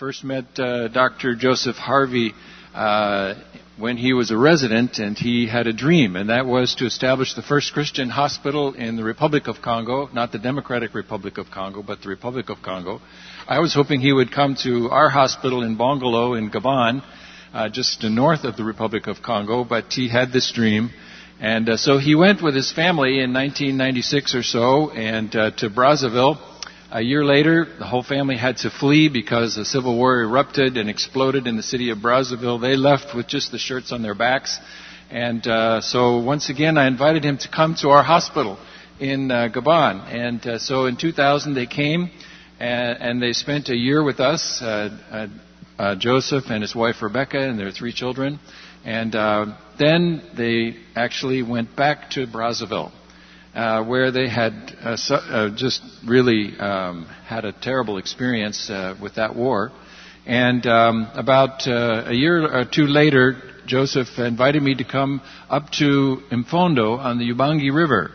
first met uh, Dr. Joseph Harvey uh, when he was a resident, and he had a dream, and that was to establish the first Christian hospital in the Republic of Congo, not the Democratic Republic of Congo, but the Republic of Congo. I was hoping he would come to our hospital in Bongolo in Gabon, uh, just north of the Republic of Congo, but he had this dream. And uh, so he went with his family in 1996 or so and uh, to Brazzaville a year later, the whole family had to flee because the civil war erupted and exploded in the city of Brazzaville. They left with just the shirts on their backs. And uh, so once again, I invited him to come to our hospital in uh, Gabon. And uh, so in 2000, they came and, and, they spent a year with us, uh, uh, uh, Joseph and his wife Rebecca and their three children. And then they actually went back to Brazzaville uh, where they had uh, su- uh, just really um, had a terrible experience uh, with that war. And um, about uh, a year or two later, Joseph invited me to come up to Impfondo on the Ubangi River.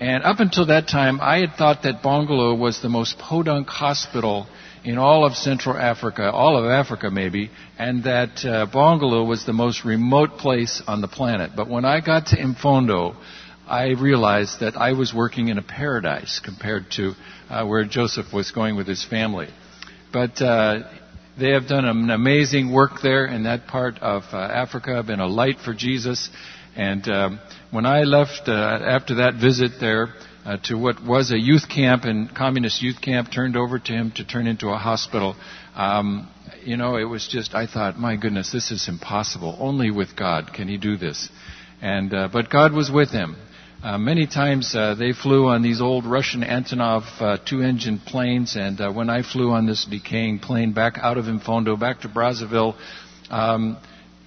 And up until that time, I had thought that Bongolo was the most podunk hospital in all of Central Africa, all of Africa maybe, and that uh, Bongolo was the most remote place on the planet. But when I got to Impfondo, I realized that I was working in a paradise compared to uh, where Joseph was going with his family. But uh, they have done an amazing work there in that part of uh, Africa, been a light for Jesus. And um, when I left uh, after that visit there uh, to what was a youth camp and communist youth camp, turned over to him to turn into a hospital. Um, you know, it was just I thought, my goodness, this is impossible. Only with God can He do this. And uh, but God was with him, uh, many times uh, they flew on these old Russian Antonov uh, two-engine planes, and uh, when I flew on this decaying plane back out of Impfondo, back to Brazzaville, um,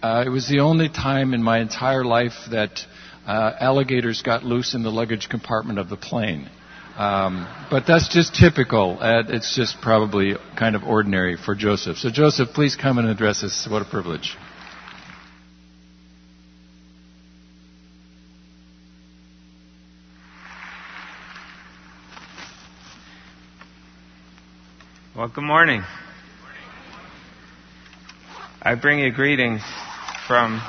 uh, it was the only time in my entire life that alligators got loose in the luggage compartment of the plane. Um, but that's just typical. it's just probably kind of ordinary for Joseph. So Joseph, please come and address us. What a privilege. Well, good morning. I bring you greetings from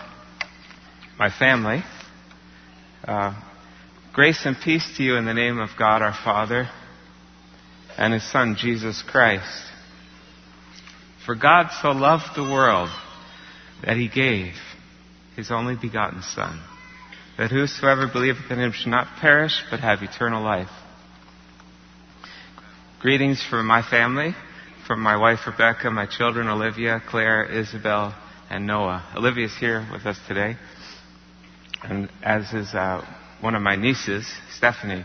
my family. Uh, grace and peace to you in the name of God our Father and His Son, Jesus Christ. For God so loved the world that He gave His only begotten Son, that whosoever believeth in Him should not perish, but have eternal life. Greetings from my family, from my wife Rebecca, my children Olivia, Claire, Isabel, and Noah. Olivia is here with us today, and as is uh, one of my nieces, Stephanie.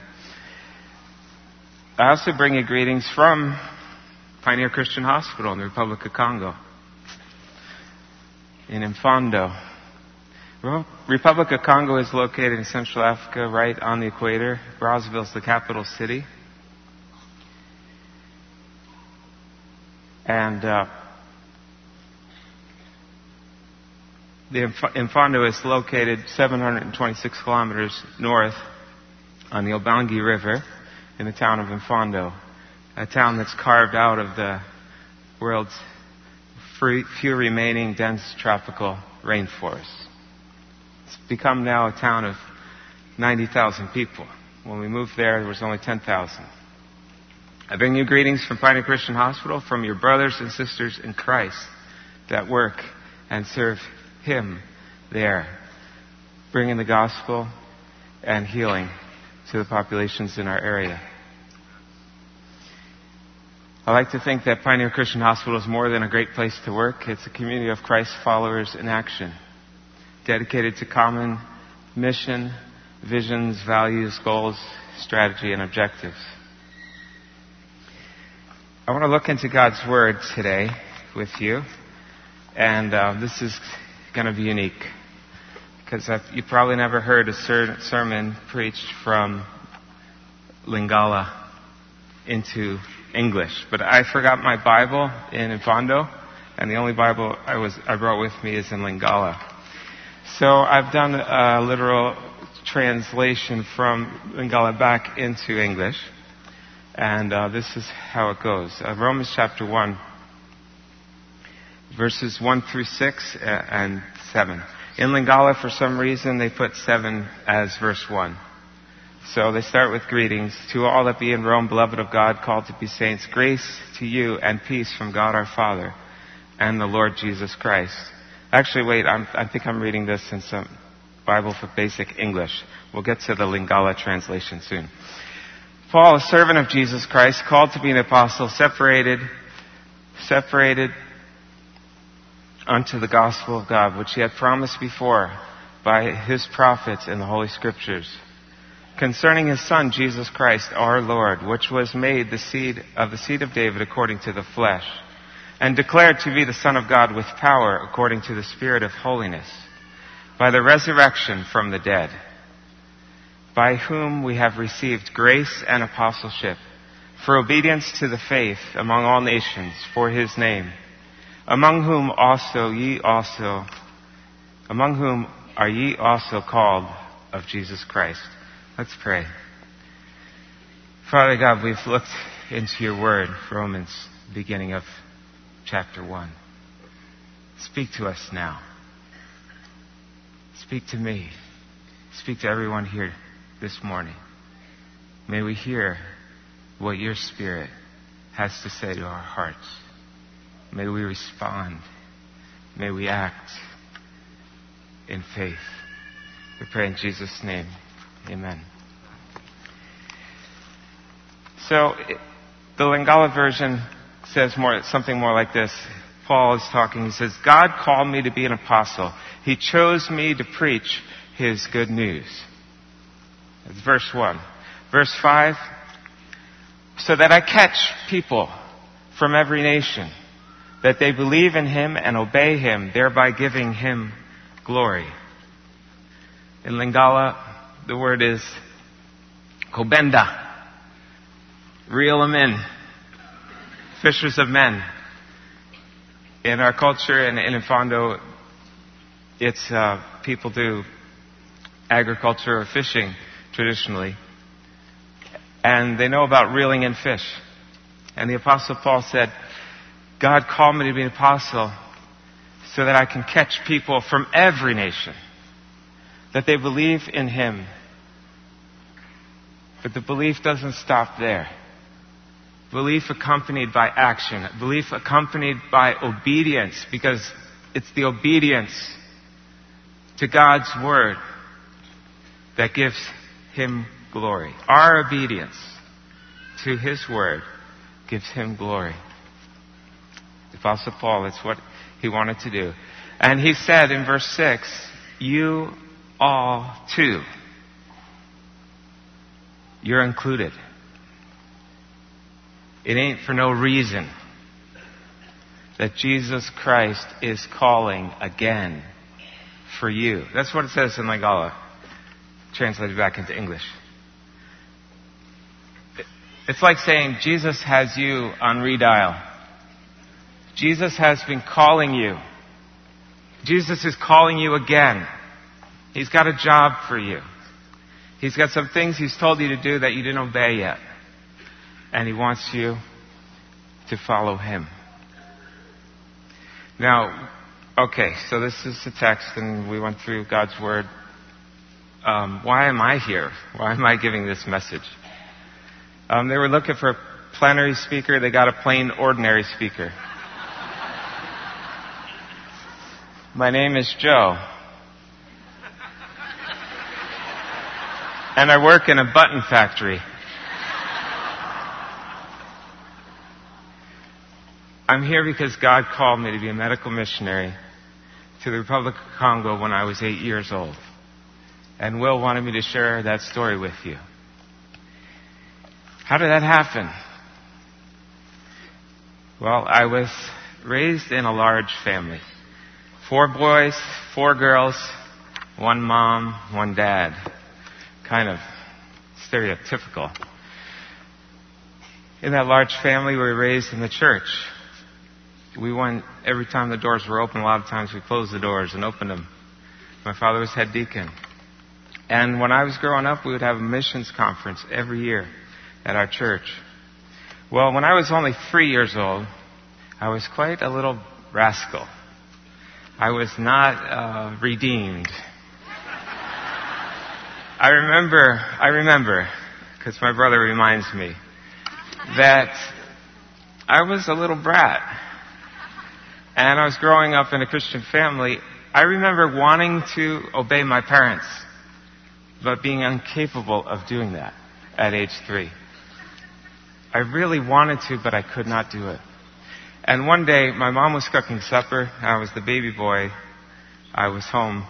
I also bring you greetings from Pioneer Christian Hospital in the Republic of Congo, in Impfondo. Republic of Congo is located in Central Africa, right on the equator. Brazzaville is the capital city. And uh, the Impfondo is located 726 kilometers north on the Ubangi River in the town of Impfondo, a town that's carved out of the world's few remaining dense tropical rainforests. It's become now a town of 90,000 people. When we moved there, there was only 10,000. I bring you greetings from Pioneer Christian Hospital from your brothers and sisters in Christ that work and serve Him there, bringing the gospel and healing to the populations in our area. I like to think that Pioneer Christian Hospital is more than a great place to work. It's a community of Christ followers in action, dedicated to common mission, visions, values, goals, strategy, and objectives. I want to look into God's Word today with you. And uh, this is going to be unique. Because you probably never heard a ser- sermon preached from Lingala into English. But I forgot my Bible in Impfondo, and the only Bible I, was, I brought with me is in Lingala. So I've done a literal translation from Lingala back into English. And uh, this is how it goes. Uh, Romans chapter 1. verses 1 through 6 uh, and 7. In Lingala, for some reason, they put 7 as verse 1. So they start with greetings. To all that be in Rome, beloved of God, called to be saints, grace to you and peace from God our Father and the Lord Jesus Christ. Actually, wait, I'm, i think I'm reading this in some Bible for Basic English. We'll get to the Lingala translation soon. Paul, a servant of Jesus Christ, called to be an apostle, separated, separated unto the gospel of God, which he had promised before by his prophets in the Holy Scriptures. Concerning his son Jesus Christ our Lord, which was made the seed of the seed of David according to the flesh, and declared to be the Son of God with power according to the Spirit of holiness, by the resurrection from the dead, by whom we have received grace and apostleship for obedience to the faith among all nations for his name, among whom also ye also, among whom are ye also called of Jesus Christ Let's pray. Father God, we've looked into your word, Romans, beginning of chapter 1. Speak to us now. Speak to me. Speak to everyone here this morning. May we hear what your Spirit has to say to our hearts. May we respond. May we act in faith. We pray in Jesus' name. Amen. So, the Lingala version says more, something more like this. Paul is talking. He says, God called me to be an apostle. He chose me to preach his good news. That's verse 1. Verse 5. So that I catch people from every nation, that they believe in him and obey him, thereby giving him glory. In Lingala, the word is kobenda. Reel them in. Fishers of men. In our culture and in Fondo, it's uh, people do agriculture or fishing traditionally, and they know about reeling in fish. And the Apostle Paul said, God called me to be an apostle so that I can catch people from every nation, that they believe in Him but the belief doesn't stop there. Belief accompanied by action. Belief accompanied by obedience because it's the obedience to God's word that gives him glory. Our obedience to his word gives him glory. The Apostle Paul, it's what he wanted to do. And he said in verse 6, you all too you're included. It ain't for no reason that Jesus Christ is calling again for you. That's what it says in Lingala, translated back into English. It's like saying Jesus has you on redial. Jesus has been calling you. Jesus is calling you again. He's got a job for you. He's got some things He's told you to do that you didn't obey yet. And He wants you to follow Him. Now, okay, so this is the text, and we went through God's Word. Um, why am I here? Why am I giving this message? Um, they were looking for a plenary speaker. They got a plain, ordinary speaker. My name is Joe. and I work in a button factory. I'm here because God called me to be a medical missionary to the Republic of Congo when I was eight years old. And Will wanted me to share that story with you. How did that happen? Well, I was raised in a large family. Four boys, four girls, one mom, one dad kind of stereotypical. In that large family, we were raised in the church. We went, every time the doors were open, a lot of times we closed the doors and opened them. My father was head deacon. And when I was growing up, we would have a missions conference every year at our church. Well, when I was only three years old, I was quite a little rascal. I was not uh, redeemed. I remember, I remember, because my brother reminds me, that I was a little brat. And I was growing up in a Christian family. I remember wanting to obey my parents, but being incapable of doing that at age three. I really wanted to, but I could not do it. And one day, my mom was cooking supper. I was the baby boy. I was home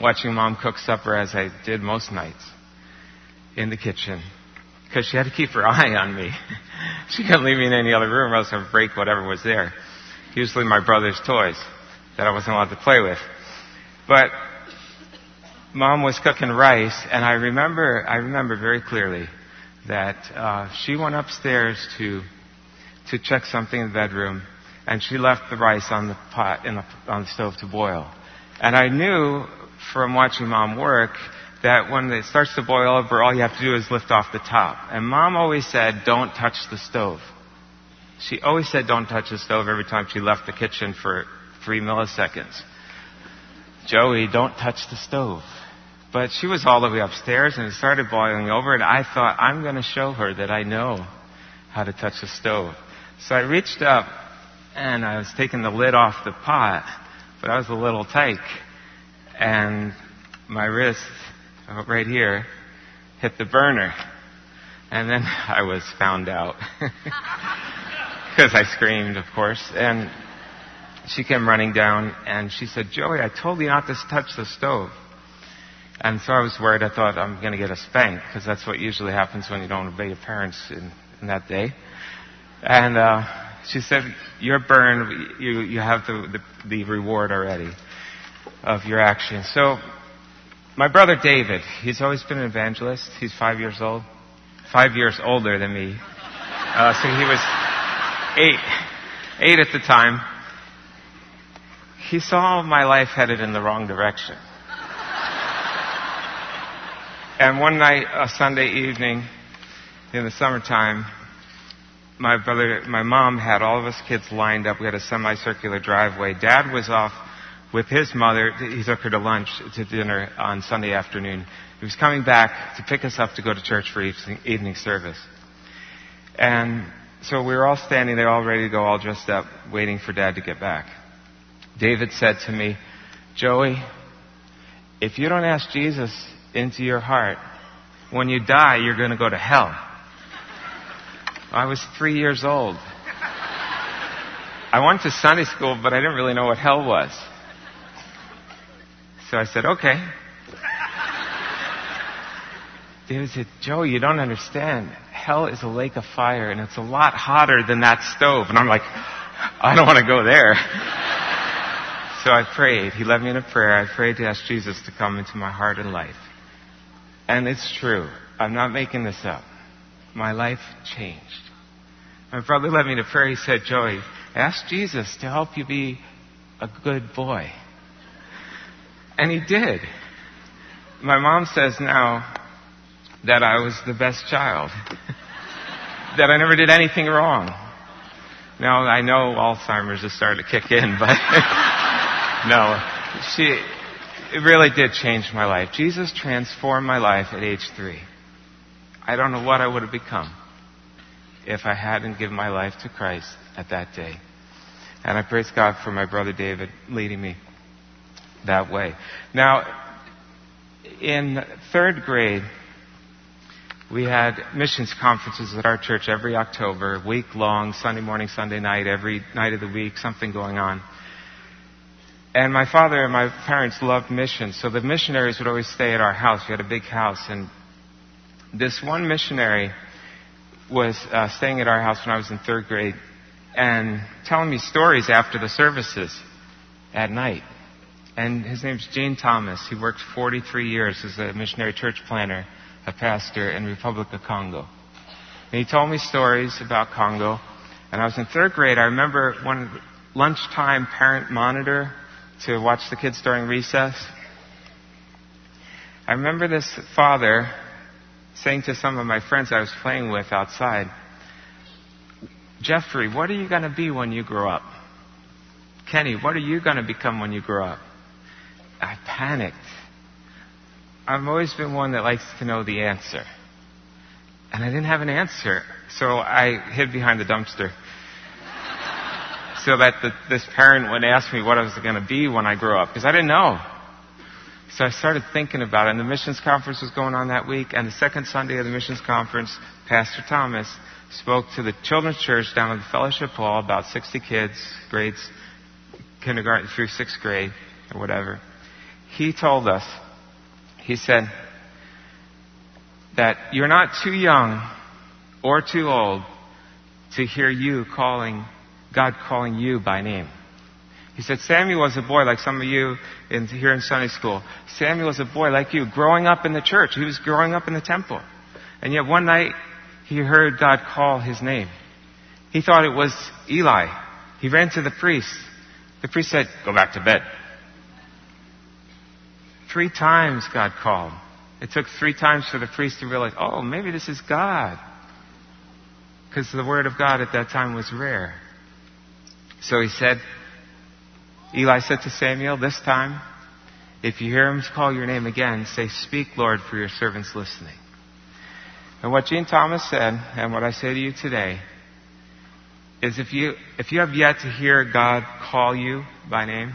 watching mom cook supper as I did most nights in the kitchen because she had to keep her eye on me. she couldn't leave me in any other room or else I would break whatever was there. Usually my brother's toys that I wasn't allowed to play with. But mom was cooking rice and I remember, I remember very clearly that uh, she went upstairs to to check something in the bedroom and she left the rice on the pot in the, on the stove to boil. And I knew from watching mom work that when it starts to boil over, all you have to do is lift off the top. And mom always said, don't touch the stove. She always said, don't touch the stove every time she left the kitchen for three milliseconds. Joey, don't touch the stove. But she was all the way upstairs and it started boiling over and I thought, I'm going to show her that I know how to touch the stove. So I reached up and I was taking the lid off the pot, but I was a little tight. And my wrist uh, right here, hit the burner. And then I was found out. Because I screamed, of course. And she came running down and she said, Joey, I told you not to touch the stove. And so I was worried. I thought I'm going to get a spank because that's what usually happens when you don't obey your parents in, in that day. And uh, she said, "You're burned. You you have the, the the reward already of your action." So my brother David, he's always been an evangelist. He's five years old, five years older than me. Uh, so he was eight, eight at the time. He saw my life headed in the wrong direction. And one night, a Sunday evening in the summertime, my brother, my mom had all of us kids lined up. We had a semicircular driveway. Dad was off with his mother. He took her to lunch, to dinner on Sunday afternoon. He was coming back to pick us up to go to church for evening service. And so we were all standing there, all ready to go, all dressed up, waiting for Dad to get back. David said to me, Joey, if you don't ask Jesus into your heart, when you die, you're going to go to hell. I was three years old. I went to Sunday school, but I didn't really know what hell was. So I said, okay. David said, Joe, you don't understand. Hell is a lake of fire and it's a lot hotter than that stove. And I'm like, I don't want to go there. So I prayed. He led me in a prayer. I prayed to ask Jesus to come into my heart and life. And it's true. I'm not making this up. My life changed. My brother led me to prayer. He said, Joey, ask Jesus to help you be a good boy. And he did. My mom says now that I was the best child, that I never did anything wrong. Now I know Alzheimer's has started to kick in, but no, she, it really did change my life. Jesus transformed my life at age three. I don't know what I would have become if I hadn't given my life to Christ at that day. And I praise God for my brother David leading me that way. Now, in third grade, we had missions conferences at our church every October, week long, Sunday morning, Sunday night, every night of the week, something going on. And my father and my parents loved missions, so the missionaries would always stay at our house. We had a big house, and this one missionary was uh, staying at our house when I was in third grade and telling me stories after the services at night and his name's Gene Thomas. He worked 43 years as a missionary church planner, a pastor in Republic of Congo. And he told me stories about Congo. And I was in third grade. I remember one lunchtime parent monitor to watch the kids during recess. I remember this father saying to some of my friends I was playing with outside, Jeffrey, what are you going to be when you grow up? Kenny, what are you going to become when you grow up? I panicked. I've always been one that likes to know the answer. And I didn't have an answer. So I hid behind the dumpster. So that the, this parent would ask me what I was going to be when I grew up. Because I didn't know. So I started thinking about it. And the missions conference was going on that week. And the second Sunday of the missions conference, Pastor Thomas spoke to the children's church down in the fellowship hall, about 60 kids, grades kindergarten through sixth grade or whatever. He told us, he said, that you're not too young or too old to hear you calling, God calling you by name. He said, Samuel was a boy like some of you in, here in Sunday school. Samuel was a boy like you, growing up in the church. He was growing up in the temple. And yet one night, he heard God call his name. He thought it was Eli. He ran to the priest. The priest said, Go back to bed. Three times God called. It took three times for the priest to realize, oh, maybe this is God. Because the word of God at that time was rare. So he said, Eli said to Samuel, this time, if you hear him call your name again, say, Speak, Lord, for your servant's listening. And what Gene Thomas said, and what I say to you today, is if you, if you have yet to hear God call you by name,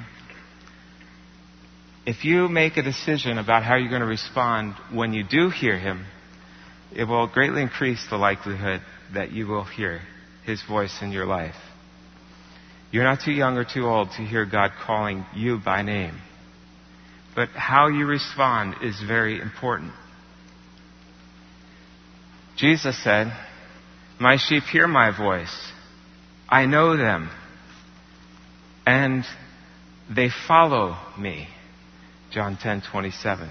if you make a decision about how you're going to respond when you do hear Him, it will greatly increase the likelihood that you will hear His voice in your life. You're not too young or too old to hear God calling you by name. But how you respond is very important. Jesus said, My sheep hear my voice. I know them. And they follow me. John 10, 27.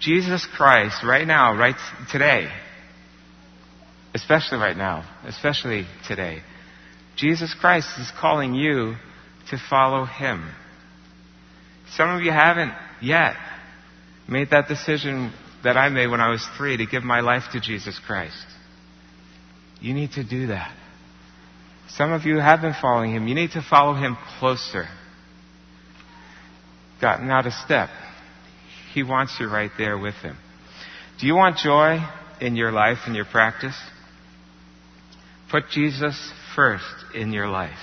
Jesus Christ, right now, right today, especially right now, especially today, Jesus Christ is calling you to follow Him. Some of you haven't yet made that decision that I made when I was three to give my life to Jesus Christ. You need to do that. Some of you have been following Him. You need to follow Him closer. Gotten out of step. He wants you right there with Him. Do you want joy in your life, and your practice? Put Jesus first in your life.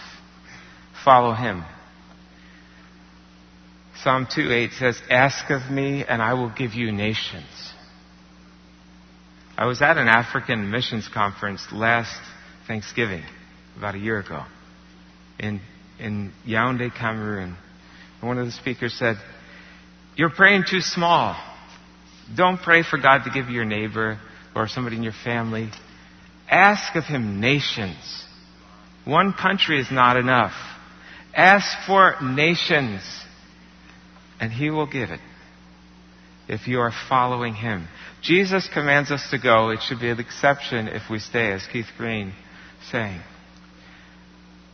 Follow Him. Psalm 2:8 says, Ask of me and I will give you nations. I was at an African missions conference last Thanksgiving, about a year ago, in, in Yaoundé, Cameroon. And one of the speakers said, you're praying too small. Don't pray for God to give you your neighbor or somebody in your family. Ask of Him nations. One country is not enough. Ask for nations, and He will give it if you are following Him. Jesus commands us to go. It should be an exception if we stay, as Keith Green saying.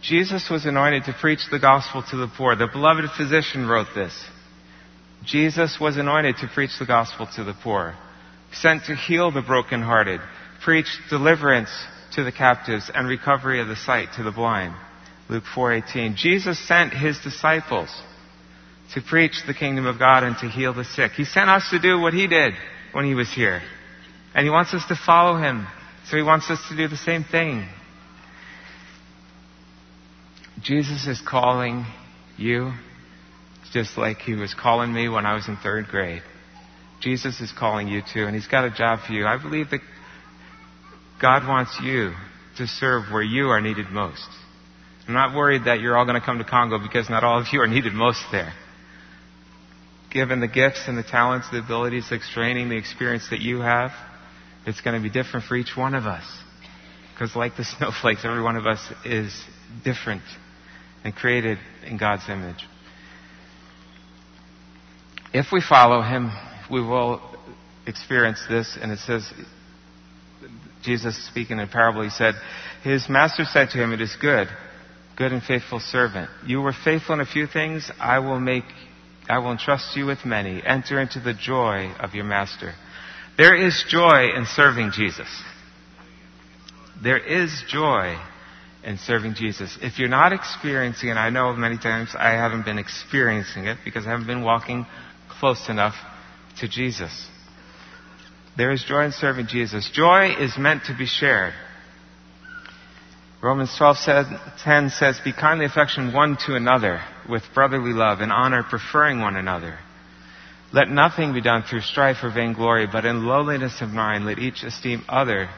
Jesus was anointed to preach the gospel to the poor. The beloved physician wrote this. Jesus was anointed to preach the gospel to the poor, sent to heal the brokenhearted, preach deliverance to the captives and recovery of the sight to the blind. Luke 4:18. Jesus sent his disciples to preach the kingdom of God and to heal the sick. He sent us to do what he did when he was here. And he wants us to follow him. So he wants us to do the same thing. Jesus is calling you just like he was calling me when I was in third grade. Jesus is calling you too, and he's got a job for you. I believe that God wants you to serve where you are needed most. I'm not worried that you're all going to come to Congo because not all of you are needed most there. Given the gifts and the talents, the abilities, the training, the experience that you have, it's going to be different for each one of us. Because like the snowflakes, every one of us is different and created in God's image. If we follow him, we will experience this. And it says, Jesus speaking in a parable, he said, His master said to him, It is good, good and faithful servant. You were faithful in a few things, I will make, I will entrust you with many. Enter into the joy of your master. There is joy in serving Jesus. There is joy in serving Jesus. If you're not experiencing it, I know many times I haven't been experiencing it because I haven't been walking close enough to Jesus. There is joy in serving Jesus. Joy is meant to be shared. Romans 12 says, 10 says, Be kindly affectioned one to another with brotherly love and honor, preferring one another. Let nothing be done through strife or vainglory, but in lowliness of mind let each esteem other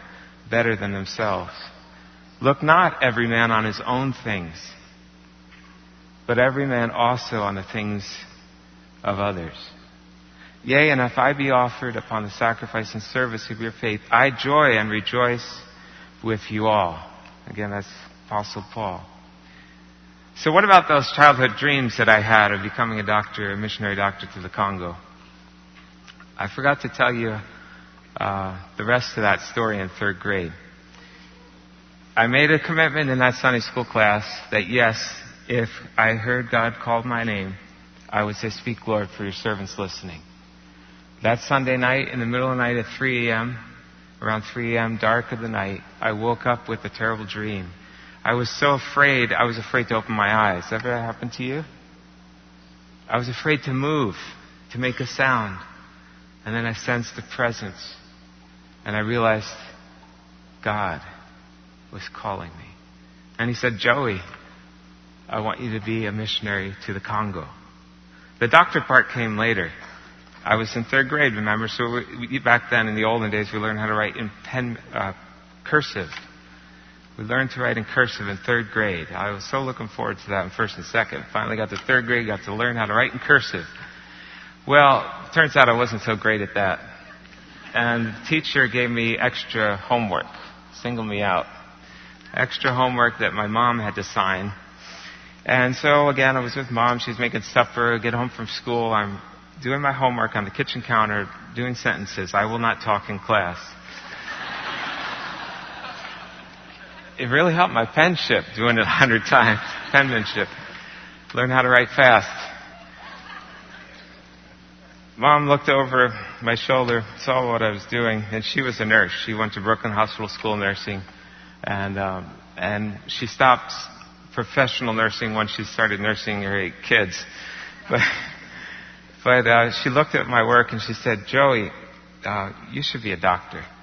better than themselves. Look not every man on his own things, but every man also on the things of others. Yea, and if I be offered upon the sacrifice and service of your faith, I joy and rejoice with you all. Again, that's Apostle Paul. So what about those childhood dreams that I had of becoming a doctor, a missionary doctor to the Congo? I forgot to tell you uh, the rest of that story in third grade. I made a commitment in that Sunday school class that yes, if I heard God called my name, I would say, Speak, Lord, for your servants listening. That Sunday night, in the middle of the night at 3 a.m., around 3 a.m., dark of the night, I woke up with a terrible dream. I was so afraid, I was afraid to open my eyes. Ever happened to you? I was afraid to move, to make a sound. And then I sensed the presence. And I realized God was calling me. And He said, Joey, I want you to be a missionary to the Congo. The doctor part came later. I was in third grade, remember? So we, back then, in the olden days, we learned how to write in pen uh, cursive. We learned to write in cursive in third grade. I was so looking forward to that in first and second. Finally got to third grade, got to learn how to write in cursive. Well, turns out I wasn't so great at that. And the teacher gave me extra homework, singled me out. Extra homework that my mom had to sign. And so again, I was with mom. She's making supper. Get home from school. I'm doing my homework on the kitchen counter, doing sentences. I will not talk in class. it really helped my penmanship doing it a hundred times. Penmanship. Learn how to write fast. Mom looked over my shoulder, saw what I was doing, and she was a nurse. She went to Brooklyn Hospital School of nursing, and um, and she stopped professional nursing when she started nursing her eight kids. But but uh, she looked at my work and she said, Joey, uh, you should be a doctor.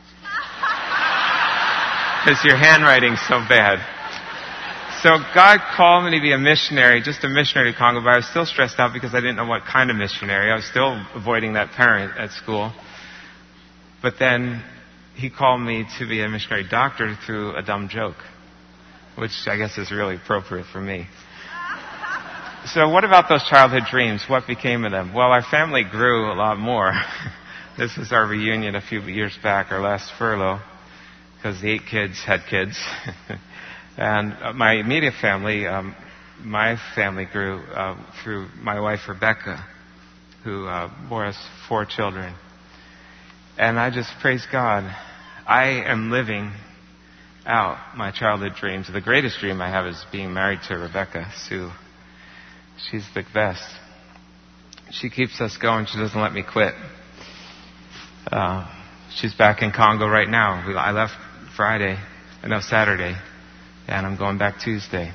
Because your handwriting's so bad. So God called me to be a missionary, just a missionary to Congo, but I was still stressed out because I didn't know what kind of missionary. I was still avoiding that parent at school. But then he called me to be a missionary doctor through a dumb joke, which I guess is really appropriate for me. So what about those childhood dreams? What became of them? Well, our family grew a lot more. this was our reunion a few years back, our last furlough, because the eight kids had kids. and uh, my immediate family, um, my family grew uh, through my wife Rebecca, who uh, bore us four children. And I just praise God. I am living out my childhood dreams. The greatest dream I have is being married to Rebecca Sue. She's the best. She keeps us going. She doesn't let me quit. Uh, she's back in Congo right now. I left Friday, no, Saturday, and I'm going back Tuesday.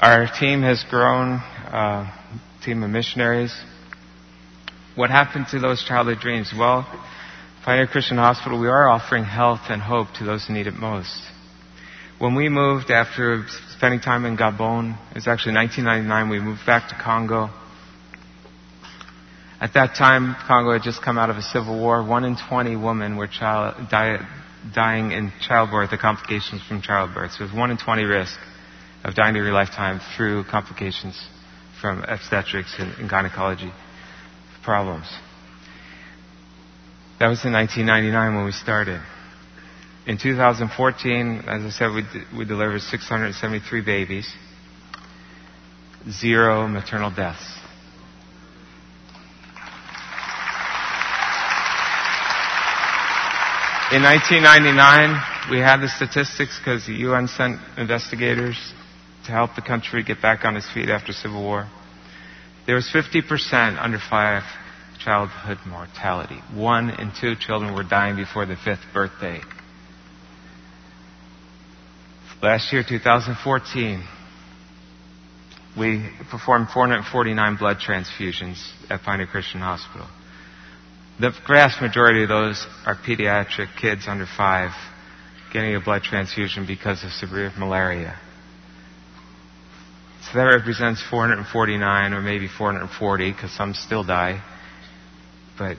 Our team has grown, uh, team of missionaries. What happened to those childhood dreams? Well, Pioneer Christian Hospital, we are offering health and hope to those who need it most. When we moved after spending time in Gabon, it was actually 1999, we moved back to Congo. At that time, Congo had just come out of a civil war. One in 20 women were child, die, dying in childbirth, the complications from childbirth. So it was one in 20 risk of dying during your lifetime through complications from obstetrics and, and gynecology problems. That was in 1999 when we started. In 2014, as I said, we, we delivered 673 babies, zero maternal deaths. In 1999, we had the statistics because the UN sent investigators to help the country get back on its feet after civil war. There was 50% under five childhood mortality. One in two children were dying before the fifth birthday Last year, 2014, we performed 449 blood transfusions at Pioneer Christian Hospital. The vast majority of those are pediatric kids under five getting a blood transfusion because of severe malaria. So that represents 449 or maybe 440 because some still die. But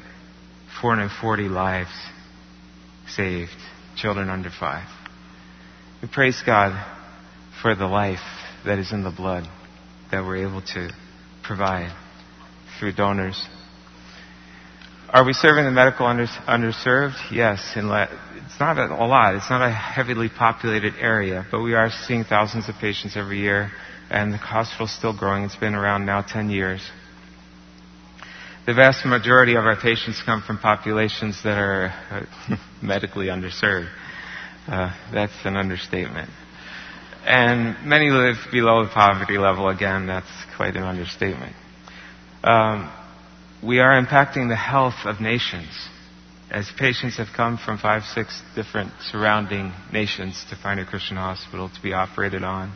440 lives saved, children under five. We praise God for the life that is in the blood that we're able to provide through donors. Are we serving the medical under, underserved? Yes. it's not a, a lot. It's not a heavily populated area, but we are seeing thousands of patients every year, and the hospital's still growing. It's been around now 10 years. The vast majority of our patients come from populations that are uh, medically underserved. Uh, that's an understatement. And many live below the poverty level. Again, that's quite an understatement. Um, we are impacting the health of nations. As patients have come from five, six different surrounding nations to find a Christian hospital to be operated on,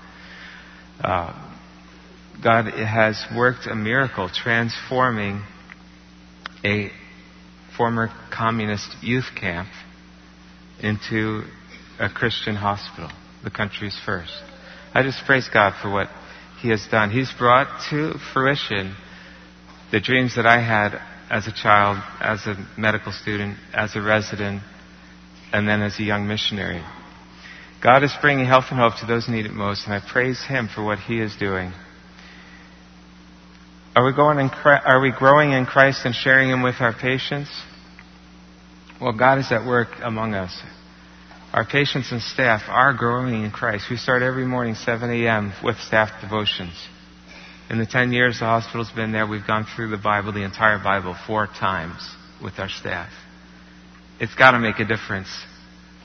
uh, God has worked a miracle transforming a former communist youth camp into a Christian hospital, the country's first. I just praise God for what He has done. He's brought to fruition the dreams that I had as a child, as a medical student, as a resident, and then as a young missionary. God is bringing health and hope to those who need it most, and I praise Him for what He is doing. Are we, going in, are we growing in Christ and sharing Him with our patients? Well, God is at work among us. Our patients and staff are growing in Christ. We start every morning 7 a.m. with staff devotions. In the 10 years the hospital's been there, we've gone through the Bible, the entire Bible, four times with our staff. It's got to make a difference.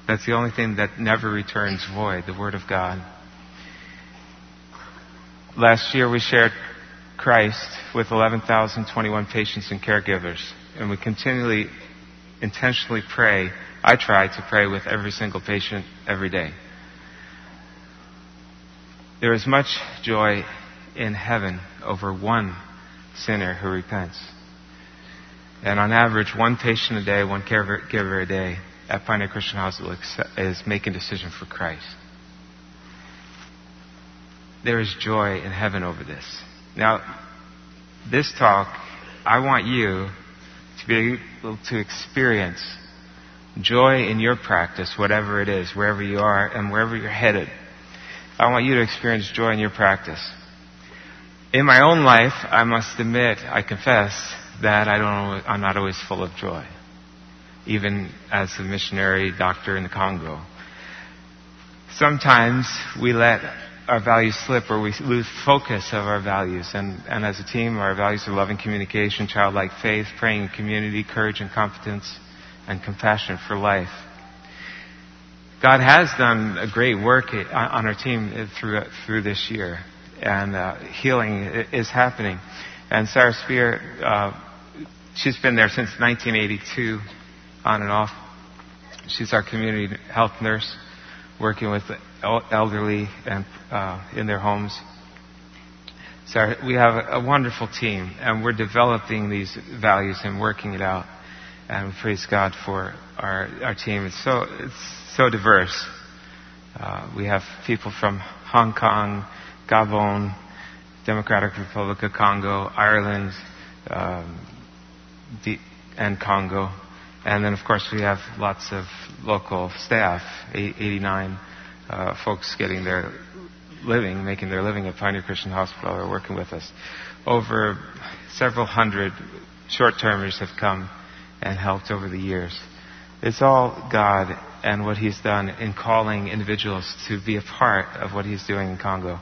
That's the only thing that never returns void, the Word of God. Last year we shared Christ with 11,021 patients and caregivers, and we continually, intentionally pray I try to pray with every single patient every day. There is much joy in heaven over one sinner who repents. And on average, one patient a day, one caregiver a day at Pioneer Christian Hospital is making a decision for Christ. There is joy in heaven over this. Now, this talk, I want you to be able to experience joy in your practice, whatever it is, wherever you are and wherever you're headed. I want you to experience joy in your practice. In my own life, I must admit, I confess that I don't, I'm not always full of joy, even as a missionary doctor in the Congo. Sometimes we let our values slip or we lose focus of our values. And, and as a team, our values are loving communication, childlike faith, praying in community, courage and competence, and compassion for life. God has done a great work on our team through, through this year, and uh, healing is happening. And Sarah Spear, uh, she's been there since 1982, on and off. She's our community health nurse, working with the elderly and uh, in their homes. So we have a wonderful team, and we're developing these values and working it out and praise God for our, our team. It's so, it's so diverse. Uh, we have people from Hong Kong, Gabon, Democratic Republic of Congo, Ireland, um, and Congo. And then, of course, we have lots of local staff, 89 uh, folks getting their living, making their living at Pioneer Christian Hospital or working with us. Over several hundred short-termers have come and helped over the years. It's all God and what He's done in calling individuals to be a part of what He's doing in Congo.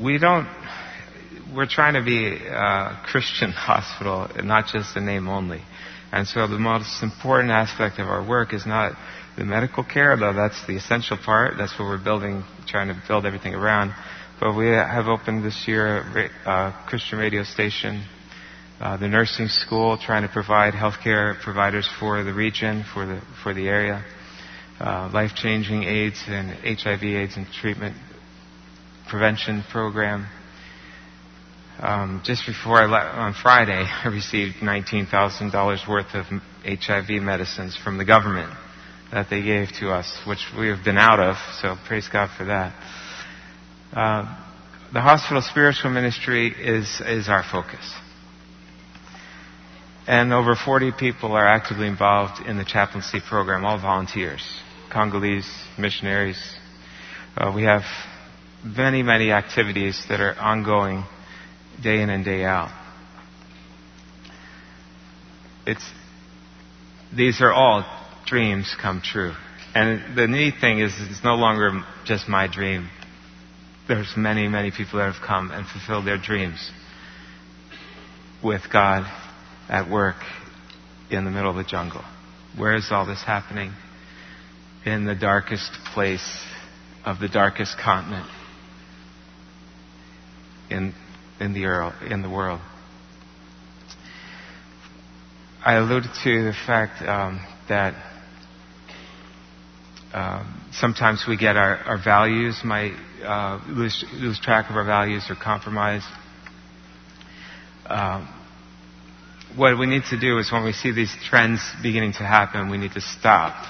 We don't, we're trying to be a Christian hospital, not just a name only. And so the most important aspect of our work is not the medical care, though that's the essential part. That's what we're building, trying to build everything around. But we have opened this year a uh, Christian radio station uh, the nursing school, trying to provide healthcare providers for the region, for the for the area. uh, life changing AIDS and HIV AIDS and treatment prevention program. Um, just before I left on Friday, I received $19,000 worth of HIV medicines from the government that they gave to us, which we have been out of, so praise God for that. Uh, the hospital spiritual ministry is, is our focus. And over 40 people are actively involved in the chaplaincy program, all volunteers, Congolese missionaries. Uh, we have many, many activities that are ongoing day in and day out. It's, these are all dreams come true. And the neat thing is, it's no longer just my dream. There's many, many people that have come and fulfilled their dreams with God at work in the middle of the jungle. Where is all this happening? In the darkest place of the darkest continent in, in, the, in the world. I alluded to the fact um, that um, sometimes we get our, our values might uh, lose, lose, track of our values or compromise. Um, what we need to do is when we see these trends beginning to happen, we need to stop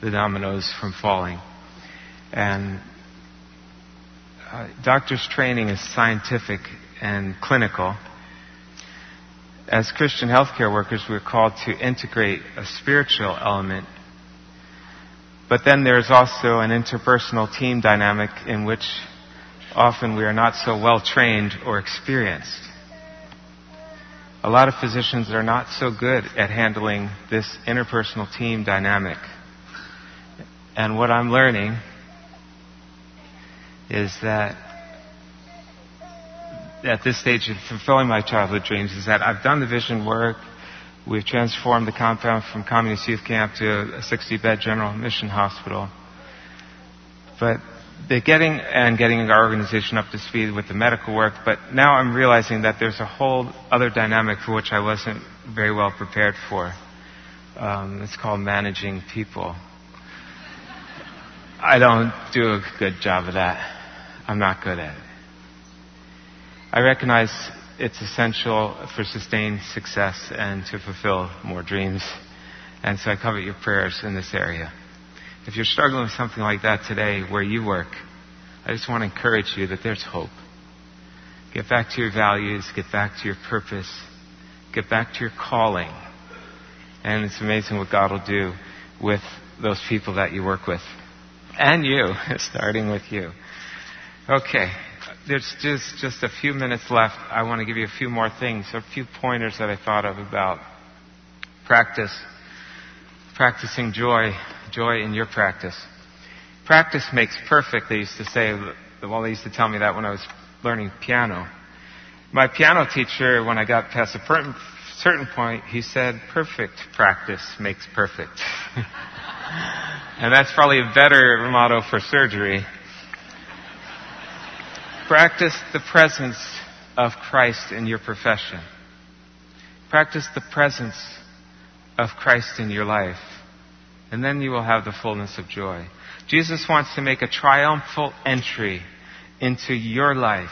the dominoes from falling. And uh, doctor's training is scientific and clinical. As Christian healthcare workers, we're called to integrate a spiritual element. But then there's also an interpersonal team dynamic in which often we are not so well trained or experienced. A lot of physicians are not so good at handling this interpersonal team dynamic. And what I'm learning is that at this stage of fulfilling my childhood dreams is that I've done the vision work. We've transformed the compound from communist youth camp to a 60 bed general mission hospital. But they're getting and getting our organization up to speed with the medical work, but now I'm realizing that there's a whole other dynamic for which I wasn't very well prepared for. Um, it's called managing people. I don't do a good job of that. I'm not good at it. I recognize it's essential for sustained success and to fulfill more dreams. And so I covet your prayers in this area. If you're struggling with something like that today where you work, I just want to encourage you that there's hope. Get back to your values, get back to your purpose, get back to your calling. And it's amazing what God will do with those people that you work with. And you, starting with you. Okay. There's just, just a few minutes left. I want to give you a few more things, a few pointers that I thought of about practice, practicing joy joy in your practice. Practice makes perfect, they used to say. Well, they used to tell me that when I was learning piano. My piano teacher, when I got past a certain point, he said, perfect practice makes perfect. and that's probably a better motto for surgery. Practice the presence of Christ in your profession. Practice the presence of Christ in your life and then you will have the fullness of joy. Jesus wants to make a triumphal entry into your life,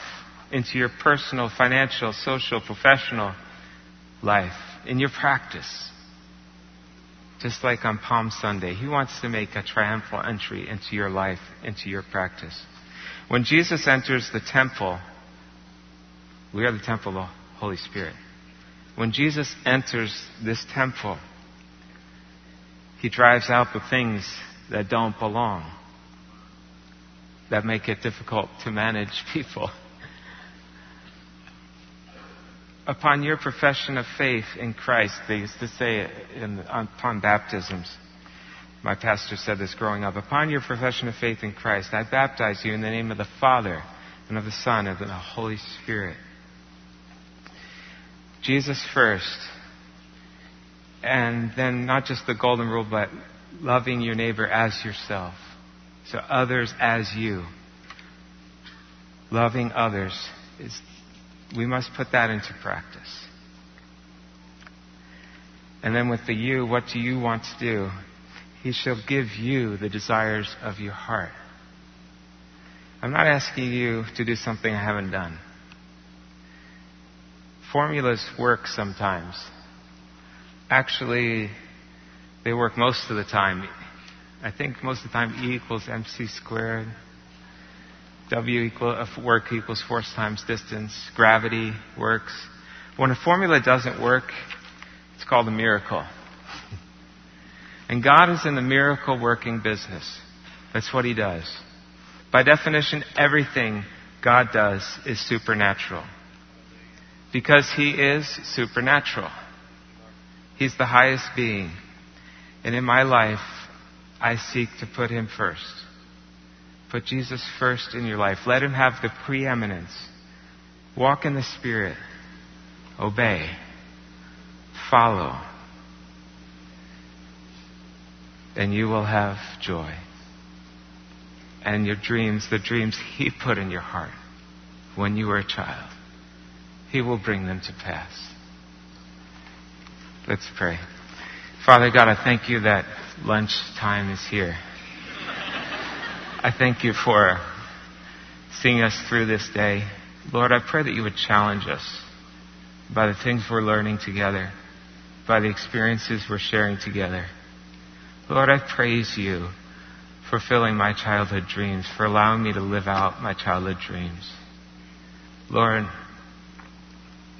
into your personal, financial, social, professional life, in your practice. Just like on Palm Sunday, He wants to make a triumphal entry into your life, into your practice. When Jesus enters the temple, we are the temple of the Holy Spirit. When Jesus enters this temple, he drives out the things that don't belong, that make it difficult to manage people. Upon your profession of faith in Christ, they used to say in, upon baptisms, my pastor said this growing up, upon your profession of faith in Christ, I baptize you in the name of the Father and of the Son and of the Holy Spirit. Jesus first, and then not just the golden rule, but loving your neighbor as yourself. So others as you. Loving others is, we must put that into practice. And then with the you, what do you want to do? He shall give you the desires of your heart. I'm not asking you to do something I haven't done. Formulas work sometimes. Actually, they work most of the time. I think most of the time E equals mc squared. W equal, uh, work equals force times distance. Gravity works. When a formula doesn't work, it's called a miracle. And God is in the miracle working business. That's what He does. By definition, everything God does is supernatural. Because He is supernatural. He's the highest being. And in my life, I seek to put Him first. Put Jesus first in your life. Let Him have the preeminence. Walk in the Spirit. Obey. Follow. And you will have joy and your dreams, the dreams He put in your heart when you were a child. He will bring them to pass. Let's pray. Father God, I thank you that lunch time is here. I thank you for seeing us through this day. Lord, I pray that you would challenge us by the things we're learning together, by the experiences we're sharing together. Lord, I praise you for filling my childhood dreams, for allowing me to live out my childhood dreams. Lord,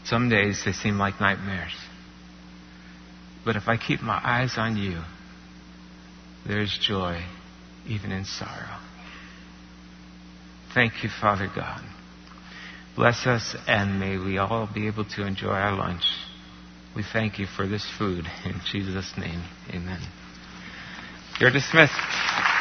some days they seem like nightmares. But if I keep my eyes on you, there's joy even in sorrow. Thank you, Father God. Bless us and may we all be able to enjoy our lunch. We thank you for this food. In Jesus' name, amen. You're dismissed.